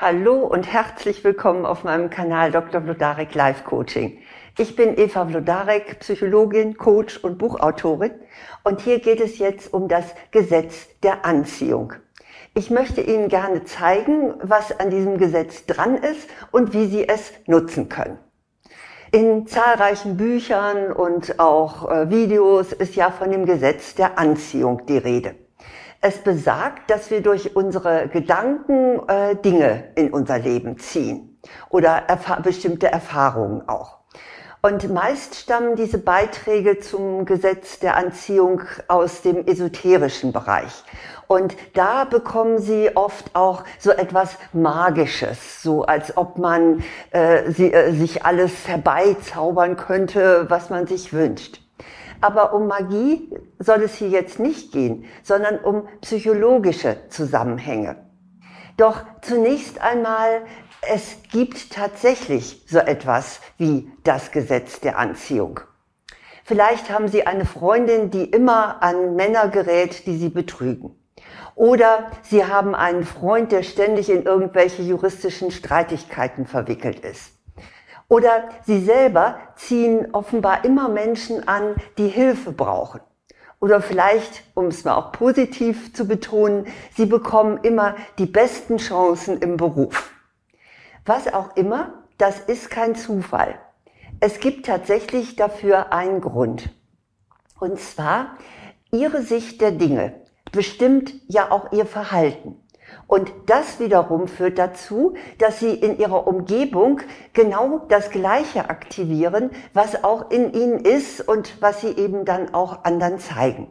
Hallo und herzlich willkommen auf meinem Kanal Dr. Vlodarek Life Coaching. Ich bin Eva Vlodarek, Psychologin, Coach und Buchautorin und hier geht es jetzt um das Gesetz der Anziehung. Ich möchte Ihnen gerne zeigen, was an diesem Gesetz dran ist und wie Sie es nutzen können. In zahlreichen Büchern und auch äh, Videos ist ja von dem Gesetz der Anziehung die Rede. Es besagt, dass wir durch unsere Gedanken äh, Dinge in unser Leben ziehen oder erfahr bestimmte Erfahrungen auch. Und meist stammen diese Beiträge zum Gesetz der Anziehung aus dem esoterischen Bereich. Und da bekommen sie oft auch so etwas Magisches, so als ob man äh, sie, äh, sich alles herbeizaubern könnte, was man sich wünscht. Aber um Magie soll es hier jetzt nicht gehen, sondern um psychologische Zusammenhänge. Doch zunächst einmal, es gibt tatsächlich so etwas wie das Gesetz der Anziehung. Vielleicht haben Sie eine Freundin, die immer an Männer gerät, die Sie betrügen. Oder Sie haben einen Freund, der ständig in irgendwelche juristischen Streitigkeiten verwickelt ist. Oder sie selber ziehen offenbar immer Menschen an, die Hilfe brauchen. Oder vielleicht, um es mal auch positiv zu betonen, sie bekommen immer die besten Chancen im Beruf. Was auch immer, das ist kein Zufall. Es gibt tatsächlich dafür einen Grund. Und zwar, ihre Sicht der Dinge bestimmt ja auch ihr Verhalten. Und das wiederum führt dazu, dass sie in ihrer Umgebung genau das Gleiche aktivieren, was auch in ihnen ist und was sie eben dann auch anderen zeigen.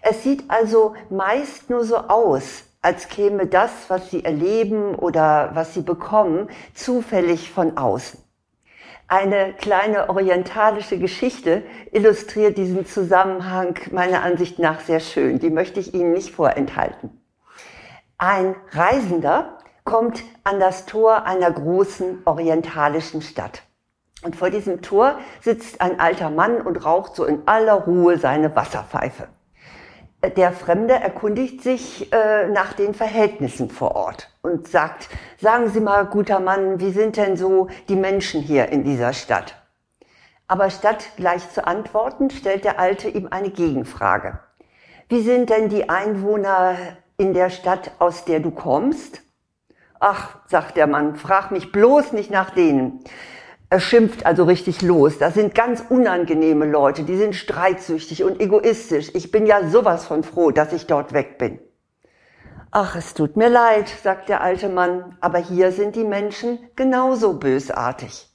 Es sieht also meist nur so aus, als käme das, was sie erleben oder was sie bekommen, zufällig von außen. Eine kleine orientalische Geschichte illustriert diesen Zusammenhang meiner Ansicht nach sehr schön. Die möchte ich Ihnen nicht vorenthalten. Ein Reisender kommt an das Tor einer großen orientalischen Stadt. Und vor diesem Tor sitzt ein alter Mann und raucht so in aller Ruhe seine Wasserpfeife. Der Fremde erkundigt sich äh, nach den Verhältnissen vor Ort und sagt, sagen Sie mal, guter Mann, wie sind denn so die Menschen hier in dieser Stadt? Aber statt gleich zu antworten, stellt der Alte ihm eine Gegenfrage. Wie sind denn die Einwohner in der Stadt, aus der du kommst? Ach, sagt der Mann, frag mich bloß nicht nach denen. Er schimpft also richtig los. Das sind ganz unangenehme Leute, die sind streitsüchtig und egoistisch. Ich bin ja sowas von froh, dass ich dort weg bin. Ach, es tut mir leid, sagt der alte Mann, aber hier sind die Menschen genauso bösartig.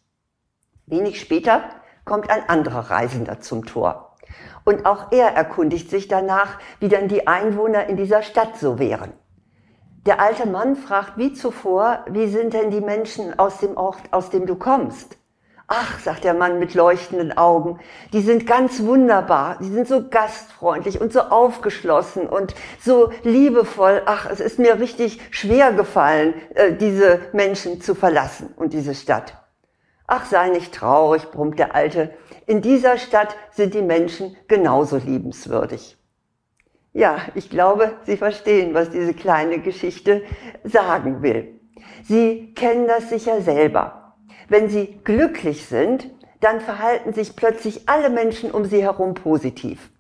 Wenig später kommt ein anderer Reisender zum Tor. Und auch er erkundigt sich danach, wie denn die Einwohner in dieser Stadt so wären. Der alte Mann fragt wie zuvor, wie sind denn die Menschen aus dem Ort, aus dem du kommst? Ach, sagt der Mann mit leuchtenden Augen, die sind ganz wunderbar, die sind so gastfreundlich und so aufgeschlossen und so liebevoll. Ach, es ist mir richtig schwer gefallen, äh, diese Menschen zu verlassen und diese Stadt. Ach, sei nicht traurig, brummt der Alte. In dieser Stadt sind die Menschen genauso liebenswürdig. Ja, ich glaube, Sie verstehen, was diese kleine Geschichte sagen will. Sie kennen das sicher selber. Wenn Sie glücklich sind, dann verhalten sich plötzlich alle Menschen um Sie herum positiv.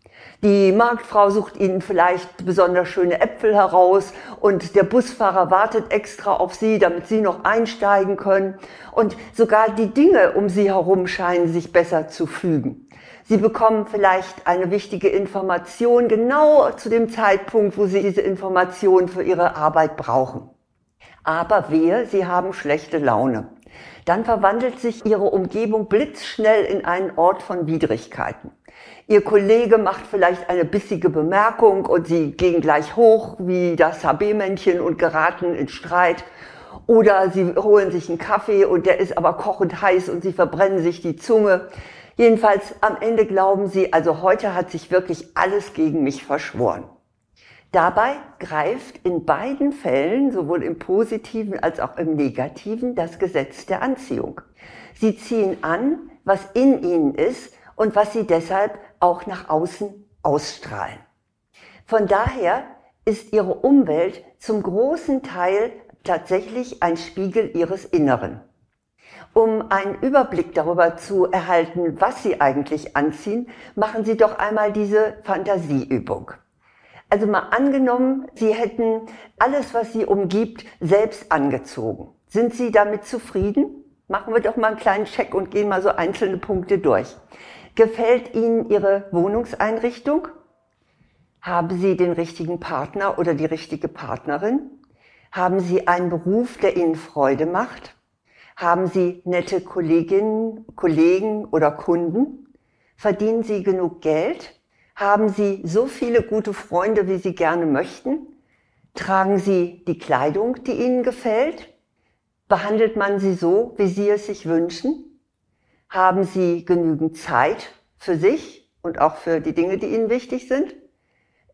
Die Marktfrau sucht Ihnen vielleicht besonders schöne Äpfel heraus und der Busfahrer wartet extra auf Sie, damit Sie noch einsteigen können. Und sogar die Dinge um Sie herum scheinen sich besser zu fügen. Sie bekommen vielleicht eine wichtige Information genau zu dem Zeitpunkt, wo Sie diese Information für Ihre Arbeit brauchen. Aber wehe, Sie haben schlechte Laune. Dann verwandelt sich Ihre Umgebung blitzschnell in einen Ort von Widrigkeiten. Ihr Kollege macht vielleicht eine bissige Bemerkung und Sie gehen gleich hoch wie das HB-Männchen und geraten in Streit. Oder Sie holen sich einen Kaffee und der ist aber kochend heiß und Sie verbrennen sich die Zunge. Jedenfalls am Ende glauben Sie, also heute hat sich wirklich alles gegen mich verschworen. Dabei greift in beiden Fällen, sowohl im positiven als auch im negativen, das Gesetz der Anziehung. Sie ziehen an, was in ihnen ist und was sie deshalb auch nach außen ausstrahlen. Von daher ist ihre Umwelt zum großen Teil tatsächlich ein Spiegel ihres Inneren. Um einen Überblick darüber zu erhalten, was Sie eigentlich anziehen, machen Sie doch einmal diese Fantasieübung. Also mal angenommen, Sie hätten alles, was Sie umgibt, selbst angezogen. Sind Sie damit zufrieden? Machen wir doch mal einen kleinen Check und gehen mal so einzelne Punkte durch. Gefällt Ihnen Ihre Wohnungseinrichtung? Haben Sie den richtigen Partner oder die richtige Partnerin? Haben Sie einen Beruf, der Ihnen Freude macht? Haben Sie nette Kolleginnen, Kollegen oder Kunden? Verdienen Sie genug Geld? Haben Sie so viele gute Freunde, wie Sie gerne möchten? Tragen Sie die Kleidung, die Ihnen gefällt? Behandelt man Sie so, wie Sie es sich wünschen? Haben Sie genügend Zeit für sich und auch für die Dinge, die Ihnen wichtig sind?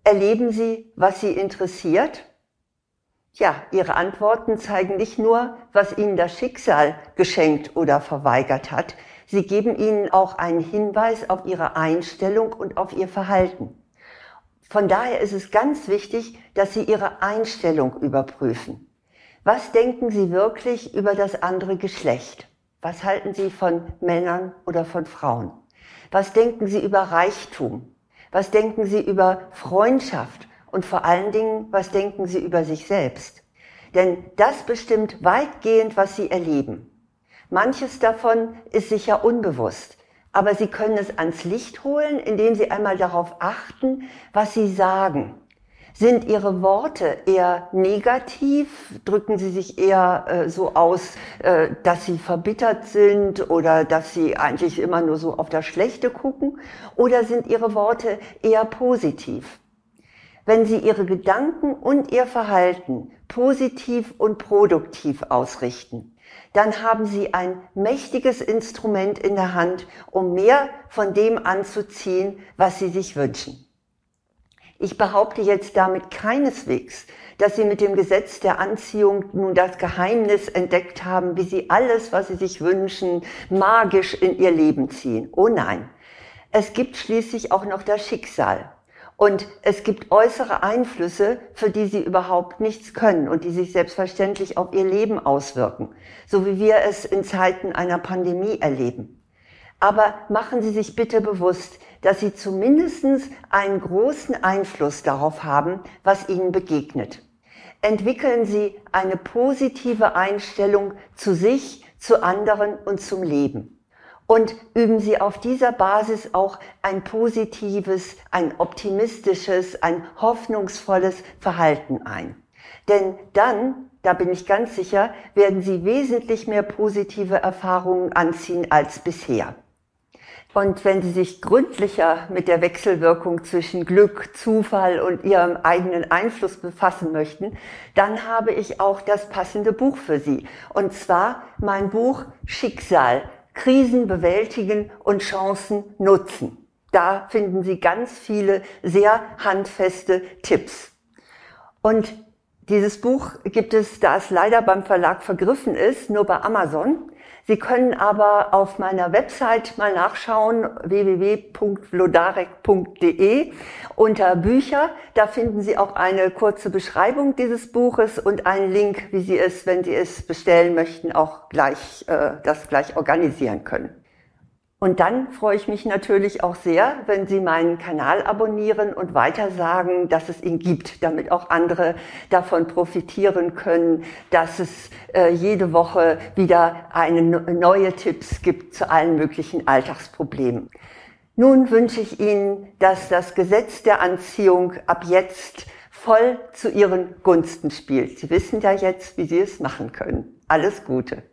Erleben Sie, was Sie interessiert? Ja, Ihre Antworten zeigen nicht nur, was Ihnen das Schicksal geschenkt oder verweigert hat, sie geben Ihnen auch einen Hinweis auf Ihre Einstellung und auf Ihr Verhalten. Von daher ist es ganz wichtig, dass Sie Ihre Einstellung überprüfen. Was denken Sie wirklich über das andere Geschlecht? Was halten Sie von Männern oder von Frauen? Was denken Sie über Reichtum? Was denken Sie über Freundschaft und vor allen Dingen, was denken Sie über sich selbst? Denn das bestimmt weitgehend, was Sie erleben. Manches davon ist sicher unbewusst, aber Sie können es ans Licht holen, indem Sie einmal darauf achten, was Sie sagen. Sind Ihre Worte eher negativ? Drücken Sie sich eher äh, so aus, äh, dass Sie verbittert sind oder dass Sie eigentlich immer nur so auf das Schlechte gucken? Oder sind Ihre Worte eher positiv? wenn Sie Ihre Gedanken und Ihr Verhalten positiv und produktiv ausrichten, dann haben Sie ein mächtiges Instrument in der Hand, um mehr von dem anzuziehen, was Sie sich wünschen. Ich behaupte jetzt damit keineswegs, dass Sie mit dem Gesetz der Anziehung nun das Geheimnis entdeckt haben, wie Sie alles, was Sie sich wünschen, magisch in Ihr Leben ziehen. Oh nein. Es gibt schließlich auch noch das Schicksal. Und es gibt äußere Einflüsse, für die sie überhaupt nichts können und die sich selbstverständlich auf ihr Leben auswirken, so wie wir es in Zeiten einer Pandemie erleben. Aber machen Sie sich bitte bewusst, dass Sie zumindest einen großen Einfluss darauf haben, was Ihnen begegnet. Entwickeln Sie eine positive Einstellung zu sich, zu anderen und zum Leben und üben Sie auf dieser Basis auch ein positives, ein optimistisches, ein hoffnungsvolles Verhalten ein. Denn dann, da bin ich ganz sicher, werden Sie wesentlich mehr positive Erfahrungen anziehen als bisher. Und wenn Sie sich gründlicher mit der Wechselwirkung zwischen Glück, Zufall und Ihrem eigenen Einfluss befassen möchten, dann habe ich auch das passende Buch für Sie. Und zwar mein Buch Schicksal, Krisen bewältigen und Chancen nutzen. Da finden Sie ganz viele sehr handfeste Tipps. Und dieses Buch gibt es, da es leider beim Verlag vergriffen ist, nur bei Amazon. Sie können aber auf meiner Website mal nachschauen, www.vlodarek.de unter Bücher. Da finden Sie auch eine kurze Beschreibung dieses Buches und einen Link, wie Sie es, wenn Sie es bestellen möchten, auch gleich, äh, das gleich organisieren können. Und dann freue ich mich natürlich auch sehr, wenn Sie meinen Kanal abonnieren und weitersagen, dass es ihn gibt, damit auch andere davon profitieren können, dass es äh, jede Woche wieder eine neue Tipps gibt zu allen möglichen Alltagsproblemen. Nun wünsche ich Ihnen, dass das Gesetz der Anziehung ab jetzt voll zu Ihren Gunsten spielt. Sie wissen ja jetzt, wie Sie es machen können. Alles Gute.